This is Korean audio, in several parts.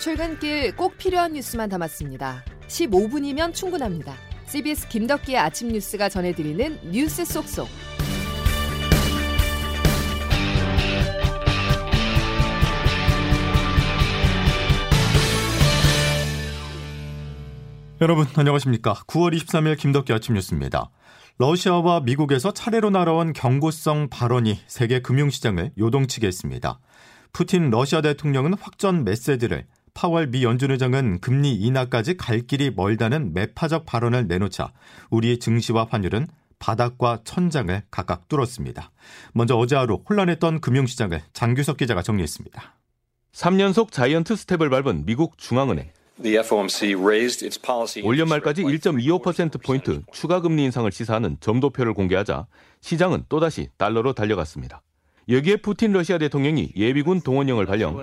출근길 꼭 필요한 뉴스만 담았습니다. 15분이면 충분합니다. CBS 김덕기의 아침 뉴스가 전해드리는 뉴스 속속. 여러분 안녕하십니까? 9월 23일 김덕기 아침 뉴스입니다. 러시아와 미국에서 차례로 날아온 경고성 발언이 세계 금융시장을 요동치게 했습니다. 푸틴 러시아 대통령은 확전 메시지를 파월 미 연준 의장은 금리 인하까지 갈 길이 멀다는 매파적 발언을 내놓자 우리 증시와 환율은 바닥과 천장을 각각 뚫었습니다. 먼저 어제 하루 혼란했던 금융시장을 장규석 기자가 정리했습니다. 3연속 자이언트 스텝을 밟은 미국 중앙은행. 올 연말까지 1.25%포인트 추가 금리 인상을 시사하는 점도표를 공개하자 시장은 또다시 달러로 달려갔습니다. 여기에 푸틴 러시아 대통령이 예비군 동원령을 발령,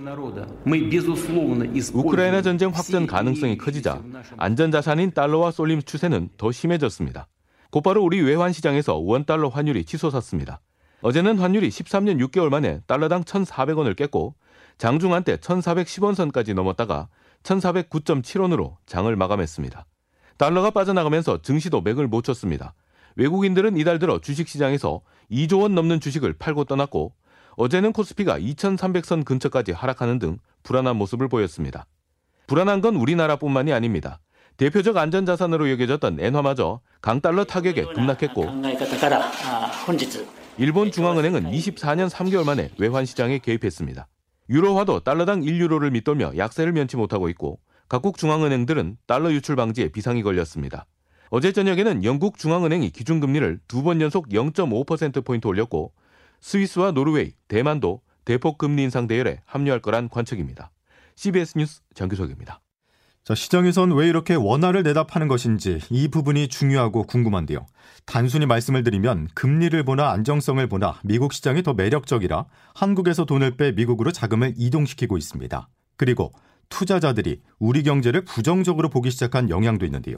우크라이나 전쟁 확전 가능성이 커지자 안전자산인 달러와 쏠림 추세는 더 심해졌습니다. 곧바로 우리 외환 시장에서 원달러 환율이 치솟았습니다. 어제는 환율이 13년 6개월 만에 달러당 1,400원을 깼고 장중 한때 1,410원 선까지 넘었다가 1,409.7원으로 장을 마감했습니다. 달러가 빠져나가면서 증시도 맥을 못 쳤습니다. 외국인들은 이달 들어 주식시장에서 2조 원 넘는 주식을 팔고 떠났고 어제는 코스피가 2,300선 근처까지 하락하는 등 불안한 모습을 보였습니다. 불안한 건 우리나라뿐만이 아닙니다. 대표적 안전자산으로 여겨졌던 엔화마저 강달러 타격에 급락했고 일본 중앙은행은 24년 3개월 만에 외환시장에 개입했습니다. 유로화도 달러당 1유로를 밑돌며 약세를 면치 못하고 있고 각국 중앙은행들은 달러 유출 방지에 비상이 걸렸습니다. 어제 저녁에는 영국 중앙은행이 기준금리를 두 번 연속 0.5%포인트 올렸고 스위스와 노르웨이, 대만도 대폭 금리 인상 대열에 합류할 거란 관측입니다. CBS 뉴스 정규석입니다. 자, 시장에선 왜 이렇게 원화를 내다 파는 것인지 이 부분이 중요하고 궁금한데요. 단순히 말씀을 드리면 금리를 보나 안정성을 보나 미국 시장이 더 매력적이라 한국에서 돈을 빼 미국으로 자금을 이동시키고 있습니다. 그리고 투자자들이 우리 경제를 부정적으로 보기 시작한 영향도 있는데요.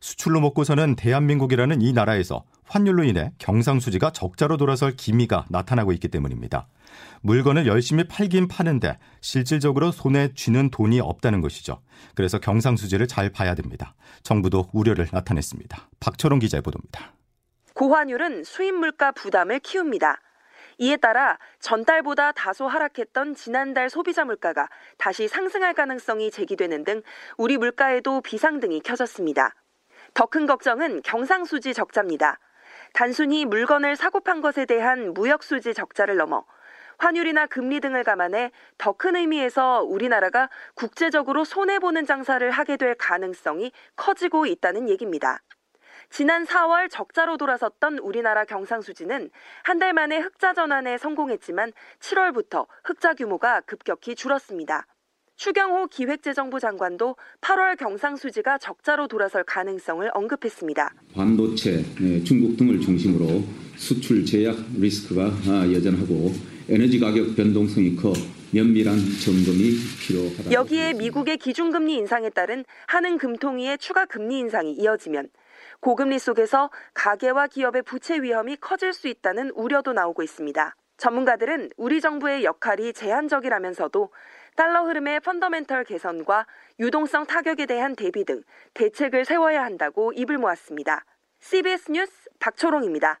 수출로 먹고 사는 대한민국이라는 이 나라에서 환율로 인해 경상수지가 적자로 돌아설 기미가 나타나고 있기 때문입니다. 물건을 열심히 팔긴 파는데 실질적으로 손에 쥐는 돈이 없다는 것이죠. 그래서 경상수지를 잘 봐야 됩니다. 정부도 우려를 나타냈습니다. 박철원 기자의 보도입니다. 고환율은 수입 물가 부담을 키웁니다. 이에 따라 전달보다 다소 하락했던 지난달 소비자 물가가 다시 상승할 가능성이 제기되는 등 우리 물가에도 비상등이 켜졌습니다. 더 큰 걱정은 경상수지 적자입니다. 단순히 물건을 사고 판 것에 대한 무역수지 적자를 넘어 환율이나 금리 등을 감안해 더 큰 의미에서 우리나라가 국제적으로 손해보는 장사를 하게 될 가능성이 커지고 있다는 얘기입니다. 지난 4월 적자로 돌아섰던 우리나라 경상수지는 한 달 만에 흑자 전환에 성공했지만 7월부터 흑자 규모가 급격히 줄었습니다. 추경호 기획재정부 장관도 8월 경상수지가 적자로 돌아설 가능성을 언급했습니다. 반도체, 네, 중국 등을 중심으로 수출 제약 리스크가 아, 여전하고 에너지 가격 변동성이 커 면밀한 점검이 필요하다. 여기에 미국의 기준금리 인상에 따른 한은 금통위의 추가 금리 인상이 이어지면 고금리 속에서 가계와 기업의 부채 위험이 커질 수 있다는 우려도 나오고 있습니다. 전문가들은 우리 정부의 역할이 제한적이라면서도 달러 흐름의 펀더멘털 개선과 유동성 타격에 대한 대비 등 대책을 세워야 한다고 입을 모았습니다. CBS 뉴스 박초롱입니다.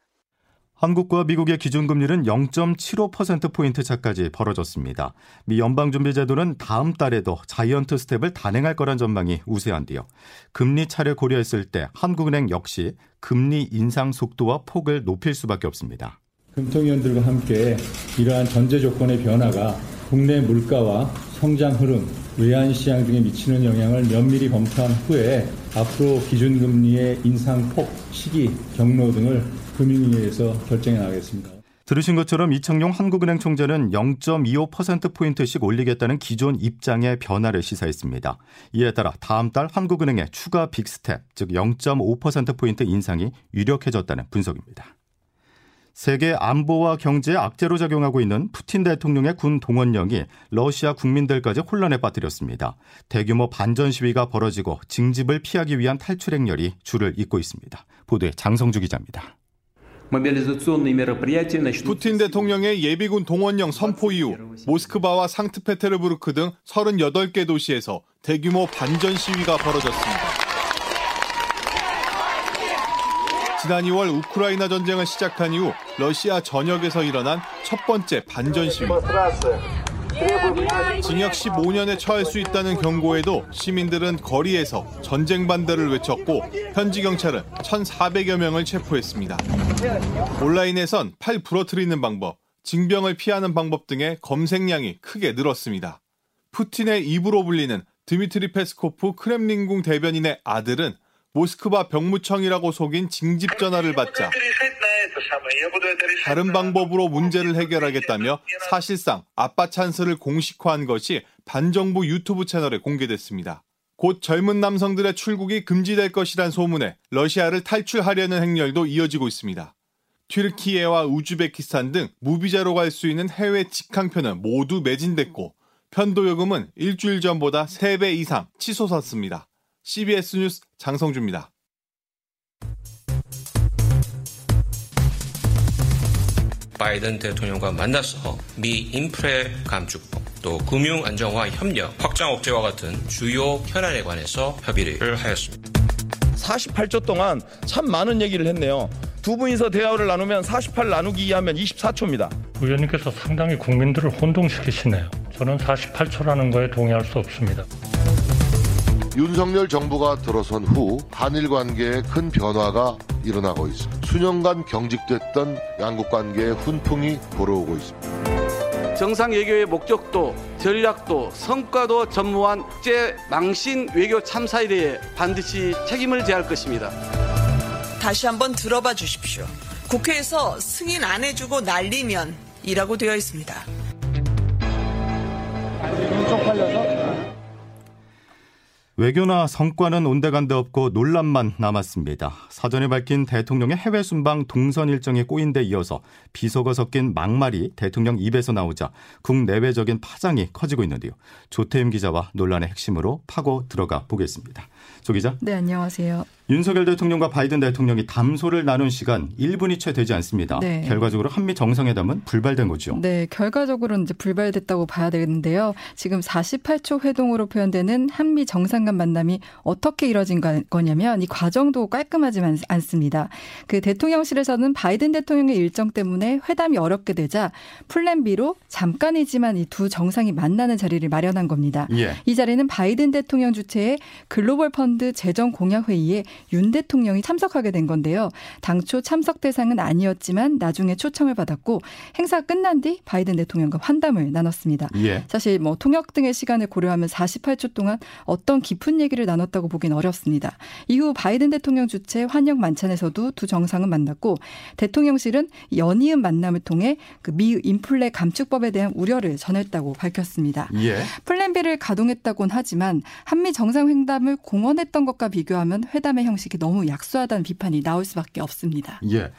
한국과 미국의 기준금리는 0.75%포인트 차까지 벌어졌습니다. 미 연방준비제도는 다음 달에도 자이언트 스텝을 단행할 거란 전망이 우세한데요. 금리 차를 고려했을 때 한국은행 역시 금리 인상 속도와 폭을 높일 수밖에 없습니다. 금통위원들과 함께 이러한 전제 조건의 변화가 국내 물가와 성장 흐름, 외환시장 등에 미치는 영향을 면밀히 검토한 후에 앞으로 기준금리의 인상폭, 시기, 경로 등을 금융위에서 결정해 나가겠습니다. 들으신 것처럼 이창용 한국은행 총재는 0.25%포인트씩 올리겠다는 기존 입장의 변화를 시사했습니다. 이에 따라 다음 달 한국은행의 추가 빅스텝, 즉 0.5%포인트 인상이 유력해졌다는 분석입니다. 세계 안보와 경제에 악재로 작용하고 있는 푸틴 대통령의 군 동원령이 러시아 국민들까지 혼란에 빠뜨렸습니다. 대규모 반전 시위가 벌어지고 징집을 피하기 위한 탈출 행렬이 줄을 잇고 있습니다. 보도에 장성주 기자입니다. 푸틴 대통령의 예비군 동원령 선포 이후 모스크바와 상트페테르부르크 등 38개 도시에서 대규모 반전 시위가 벌어졌습니다. 지난 2월 우크라이나 전쟁을 시작한 이후 러시아 전역에서 일어난 첫 번째 반전 시위. 징역 15년에 처할 수 있다는 경고에도 시민들은 거리에서 전쟁 반대를 외쳤고 현지 경찰은 1,400여 명을 체포했습니다. 온라인에선 팔 부러뜨리는 방법, 징병을 피하는 방법 등의 검색량이 크게 늘었습니다. 푸틴의 입으로 불리는 드미트리 페스코프 크렘린궁 대변인의 아들은 모스크바 병무청이라고 속인 징집 전화를 받자 다른 방법으로 문제를 해결하겠다며 사실상 아빠 찬스를 공식화한 것이 반정부 유튜브 채널에 공개됐습니다. 곧 젊은 남성들의 출국이 금지될 것이란 소문에 러시아를 탈출하려는 행렬도 이어지고 있습니다. 튀르키예와 우즈베키스탄 등 무비자로 갈 수 있는 해외 직항표는 모두 매진됐고 편도요금은 일주일 전보다 3배 이상 치솟았습니다. CBS 뉴스 장성주입니다. 바이든 대통령과 만나서 미 인프레 감축법 또 금융 안정화 협력 확장 억제와 같은 주요 현안에 관해서 협의를 하였습니다. 48초 동안 참 많은 얘기를 했네요. 두 분이서 대화를 나누면 48 나누기 하면 24초입니다. 의원님께서 상당히 국민들을 혼동시키시네요. 저는 48초라는 거에 동의할 수 없습니다. 윤석열 정부가 들어선 후 한일 관계에 큰 변화가 일어나고 있습니다. 수년간 경직됐던 양국 관계의 훈풍이 불어오고 있습니다. 정상 외교의 목적도 전략도 성과도 전무한 국제 망신 외교 참사에 대해 반드시 책임을 져야 할 것입니다. 다시 한번 들어봐 주십시오. 국회에서 승인 안 해주고 날리면 이라고 되어 있습니다. 외교나 성과는 온데간데 없고 논란만 남았습니다. 사전에 밝힌 대통령의 해외 순방 동선 일정에 꼬인 데 이어서 비속어 섞인 막말이 대통령 입에서 나오자 국내외적인 파장이 커지고 있는데요. 조태임 기자와 논란의 핵심으로 파고 들어가 보겠습니다. 조 기자. 네, 안녕하세요. 윤석열 대통령과 바이든 대통령이 담소를 나눈 시간 1분이 채 되지 않습니다. 네. 결과적으로 한미 정상회담은 불발된 거죠. 네, 결과적으로는 이제 불발됐다고 봐야 되는데요. 지금 48초 회동으로 표현되는 한미 정상 간 만남이 어떻게 이뤄진 거냐면 이 과정도 깔끔하지 않습니다. 그 대통령실에서는 바이든 대통령의 일정 때문에 회담이 어렵게 되자 플랜 B로 잠깐이지만 이 두 정상이 만나는 자리를 마련한 겁니다. 예. 이 자리는 바이든 대통령 주최의 글로벌 펀드 재정 공약 회의에 윤 대통령이 참석하게 된 건데요. 당초 참석 대상은 아니었지만 나중에 초청을 받았고 행사 끝난 뒤 바이든 대통령과 환담을 나눴습니다. 예. 사실 뭐 통역 등의 시간을 고려하면 48초 동안 어떤 깊은 얘기를 나눴다고 보긴 어렵습니다. 이후 바이든 대통령 주최 환영 만찬에서도 두 정상은 만났고 대통령실은 연이은 만남을 통해 그 미 인플레 감축법에 대한 우려를 전했다고 밝혔습니다. 예. 플랜 B를 가동했다곤 하지만 한미 정상회담을 공 언했던 것과 비교하면 회담의 형식이 너무 약소하다는 비판이 나올 수밖에 없습니다. 예.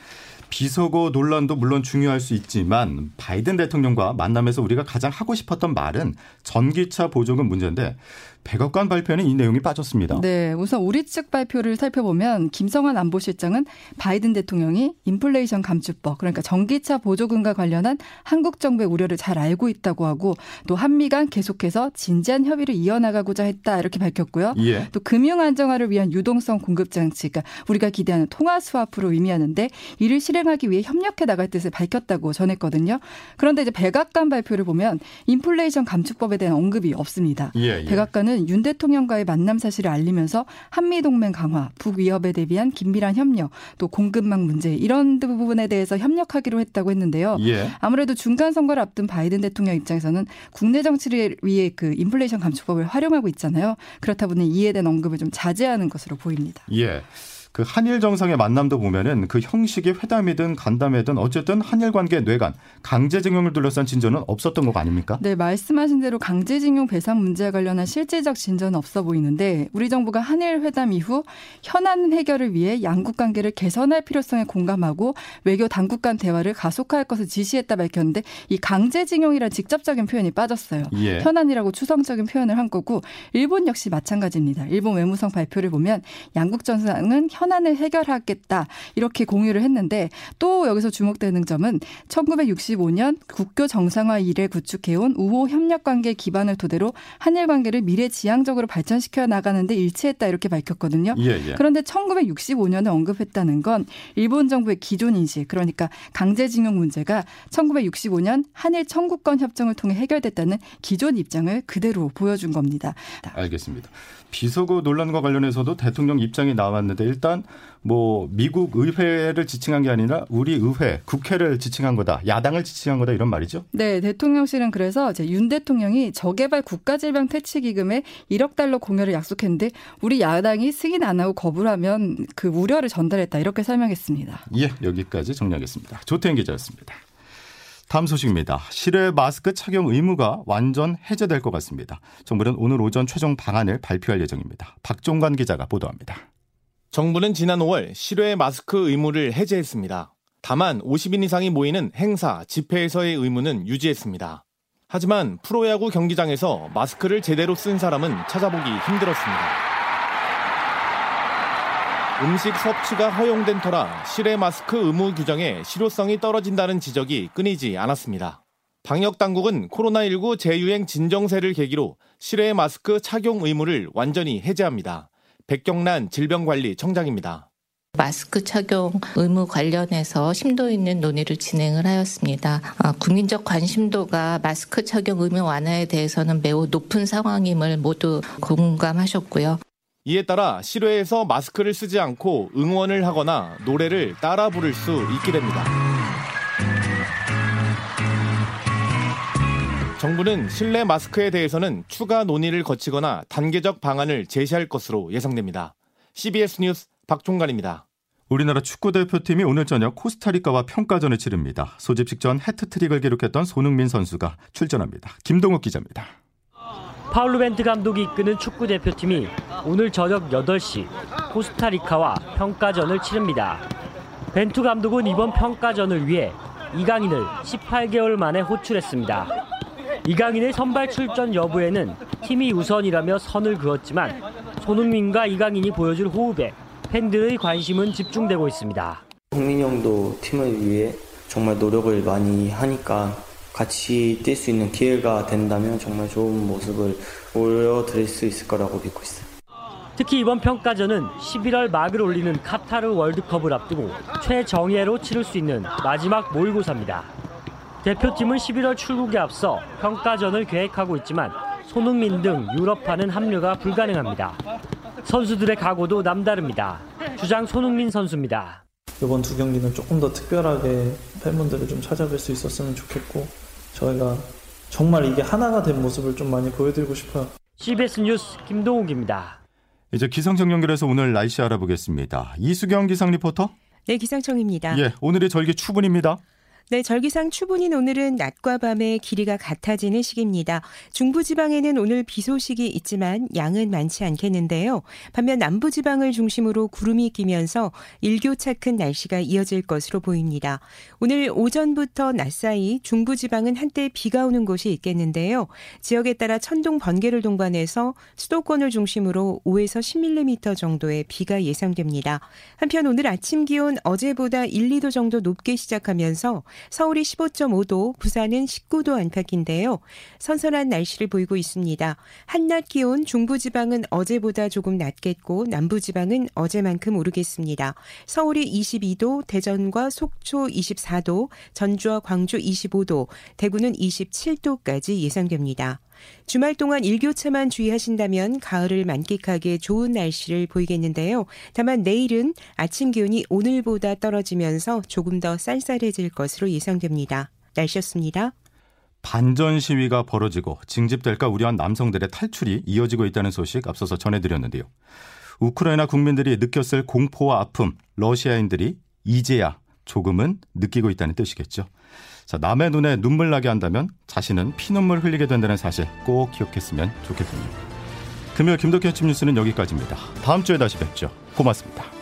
비서고 논란도 물론 중요할 수 있지만 바이든 대통령과 만남에서 우리가 가장 하고 싶었던 말은 전기차 보조금 문제인데 백악관 발표에는 이 내용이 빠졌습니다. 네, 우선 우리 측 발표를 살펴보면 김성환 안보실장은 바이든 대통령이 인플레이션 감축법 그러니까 전기차 보조금과 관련한 한국 정부의 우려를 잘 알고 있다고 하고 또 한미 간 계속해서 진지한 협의를 이어나가고자 했다 이렇게 밝혔고요. 예. 또 금융 안정화를 위한 유동성 공급 장치, 그러니까 우리가 기대하는 통화 스와프로 의미하는데 이를 실행하기 위해 협력해 나갈 뜻을 밝혔다고 전했거든요. 그런데 이제 백악관 발표를 보면 인플레이션 감축법에 대한 언급이 없습니다. 예, 예. 백악관은 정부는 윤 대통령과의 만남 사실을 알리면서 한미 동맹 강화, 북 위협에 대비한 긴밀한 협력, 또 공급망 문제 이런 부분에 대해서 협력하기로 했다고 했는데요. 예. 아무래도 중간 선거를 앞둔 바이든 대통령 입장에서는 국내 정치를 위해 그 인플레이션 감축법을 활용하고 있잖아요. 그렇다 보니 이에 대한 언급을 좀 자제하는 것으로 보입니다. 예. 그 한일 정상의 만남도 보면은 그 형식이 회담이든 간담회든 어쨌든 한일 관계 뇌관 강제징용을 둘러싼 진전은 없었던 거 아닙니까? 네, 말씀하신 대로 강제징용 배상 문제와 관련한 실질적 진전은 없어 보이는데 우리 정부가 한일 회담 이후 현안 해결을 위해 양국 관계를 개선할 필요성에 공감하고 외교 당국 간 대화를 가속화할 것을 지시했다 밝혔는데 이 강제징용이란 직접적인 표현이 빠졌어요. 예. 현안이라고 추상적인 표현을 한 거고 일본 역시 마찬가지입니다. 일본 외무성 발표를 보면 양국 정상은 현안을 해결하겠다 이렇게 공유를 했는데 또 여기서 주목되는 점은 1965년 국교 정상화 이래 구축해온 우호 협력 관계 기반을 토대로 한일 관계를 미래 지향적으로 발전시켜 나가는데 일치했다 이렇게 밝혔거든요. 예, 예. 그런데 1965년에 언급했다는 건 일본 정부의 기존 인식 그러니까 강제징용 문제가 1965년 한일 청구권 협정을 통해 해결됐다는 기존 입장을 그대로 보여준 겁니다. 알겠습니다. 비서고 논란과 관련해서도 대통령 입장이 나왔는데 일단 뭐 미국 의회를 지칭한 게 아니라 우리 의회, 국회를 지칭한 거다. 야당을 지칭한 거다 이런 말이죠. 네, 대통령실은 그래서 윤 대통령이 저개발 국가질병 퇴치 기금에 1억 달러 공여를 약속했는데 우리 야당이 승인 안 하고 거부를 하면 그 우려를 전달했다 이렇게 설명했습니다. 예, 여기까지 정리하겠습니다. 조태현 기자였습니다. 다음 소식입니다. 실외 마스크 착용 의무가 완전 해제될 것 같습니다. 정부는 오늘 오전 최종 방안을 발표할 예정입니다. 박종관 기자가 보도합니다. 정부는 지난 5월 실외 마스크 의무를 해제했습니다. 다만 50인 이상이 모이는 행사, 집회에서의 의무는 유지했습니다. 하지만 프로야구 경기장에서 마스크를 제대로 쓴 사람은 찾아보기 힘들었습니다. 음식 섭취가 허용된 터라 실외 마스크 의무 규정의 실효성이 떨어진다는 지적이 끊이지 않았습니다. 방역 당국은 코로나19 재유행 진정세를 계기로 실외 마스크 착용 의무를 완전히 해제합니다. 백경란 질병관리청장입니다. 마스크 착용 의무 관련해서 심도 있는 논의를 진행을 하였습니다. 아, 국민적 관심도가 마스크 착용 의무 완화에 대해서는 매우 높은 상황임을 모두 공감하셨고요. 이에 따라 실외에서 마스크를 쓰지 않고 응원을 하거나 노래를 따라 부를 수 있게 됩니다. 정부는 실내 마스크에 대해서는 추가 논의를 거치거나 단계적 방안을 제시할 것으로 예상됩니다. CBS 뉴스 박종관입니다. 우리나라 축구 대표팀이 오늘 저녁 코스타리카와 평가전을 치릅니다. 소집 직전 해트트릭을 기록했던 손흥민 선수가 출전합니다. 김동욱 기자입니다. 파울루 벤트 감독이 이끄는 축구 대표팀이 오늘 저녁 8시 코스타리카와 평가전을 치릅니다. 벤투 감독은 이번 평가전을 위해 이강인을 18개월 만에 호출했습니다. 이강인의 선발 출전 여부에는 팀이 우선이라며 선을 그었지만 손흥민과 이강인이 보여줄 호흡에 팬들의 관심은 집중되고 있습니다. 흥민이 형도 팀을 위해 정말 노력을 많이 하니까 같이 뛸 수 있는 기회가 된다면 정말 좋은 모습을 보여드릴 수 있을 거라고 믿고 있어요. 특히 이번 평가전은 11월 막을 올리는 카타르 월드컵을 앞두고 최정예로 치를 수 있는 마지막 모의고사입니다. 대표팀은 11월 출국에 앞서 평가전을 계획하고 있지만 손흥민 등 유럽파는 합류가 불가능합니다. 선수들의 각오도 남다릅니다. 주장 손흥민 선수입니다. 이번 두 경기는 조금 더 특별하게 팬분들을 좀 찾아뵐 수 있었으면 좋겠고 저희가 정말 이게 하나가 된 모습을 좀 많이 보여드리고 싶어요. CBS 뉴스 김동욱입니다. 이제 기상청 연결해서 오늘 날씨 알아보겠습니다. 이수경 기상 리포터. 네, 기상청입니다. 예, 오늘이 절기 추분입니다. 네, 절기상 추분인 오늘은 낮과 밤의 길이가 같아지는 시기입니다. 중부지방에는 오늘 비 소식이 있지만 양은 많지 않겠는데요. 반면 남부지방을 중심으로 구름이 끼면서 일교차 큰 날씨가 이어질 것으로 보입니다. 오늘 오전부터 낮 사이 중부지방은 한때 비가 오는 곳이 있겠는데요. 지역에 따라 천둥 번개를 동반해서 수도권을 중심으로 5에서 10mm 정도의 비가 예상됩니다. 한편 오늘 아침 기온 어제보다 1, 2도 정도 높게 시작하면서 서울이 15.5도, 부산은 19도 안팎인데요. 선선한 날씨를 보이고 있습니다. 한낮 기온 중부지방은 어제보다 조금 낮겠고 남부지방은 어제만큼 오르겠습니다. 서울이 22도, 대전과 속초 24도, 전주와 광주 25도, 대구는 27도까지 예상됩니다. 주말 동안 일교차만 주의하신다면 가을을 만끽하기에 좋은 날씨를 보이겠는데요. 다만 내일은 아침 기온이 오늘보다 떨어지면서 조금 더 쌀쌀해질 것으로 예상됩니다. 날씨였습니다. 반전 시위가 벌어지고 징집될까 우려한 남성들의 탈출이 이어지고 있다는 소식 앞서서 전해드렸는데요. 우크라이나 국민들이 느꼈을 공포와 아픔, 러시아인들이 이제야 조금은 느끼고 있다는 뜻이겠죠. 자, 남의 눈에 눈물 나게 한다면 자신은 피눈물 흘리게 된다는 사실 꼭 기억했으면 좋겠군요. 금요일 김덕현 침 뉴스는 여기까지입니다. 다음 주에 다시 뵙죠. 고맙습니다.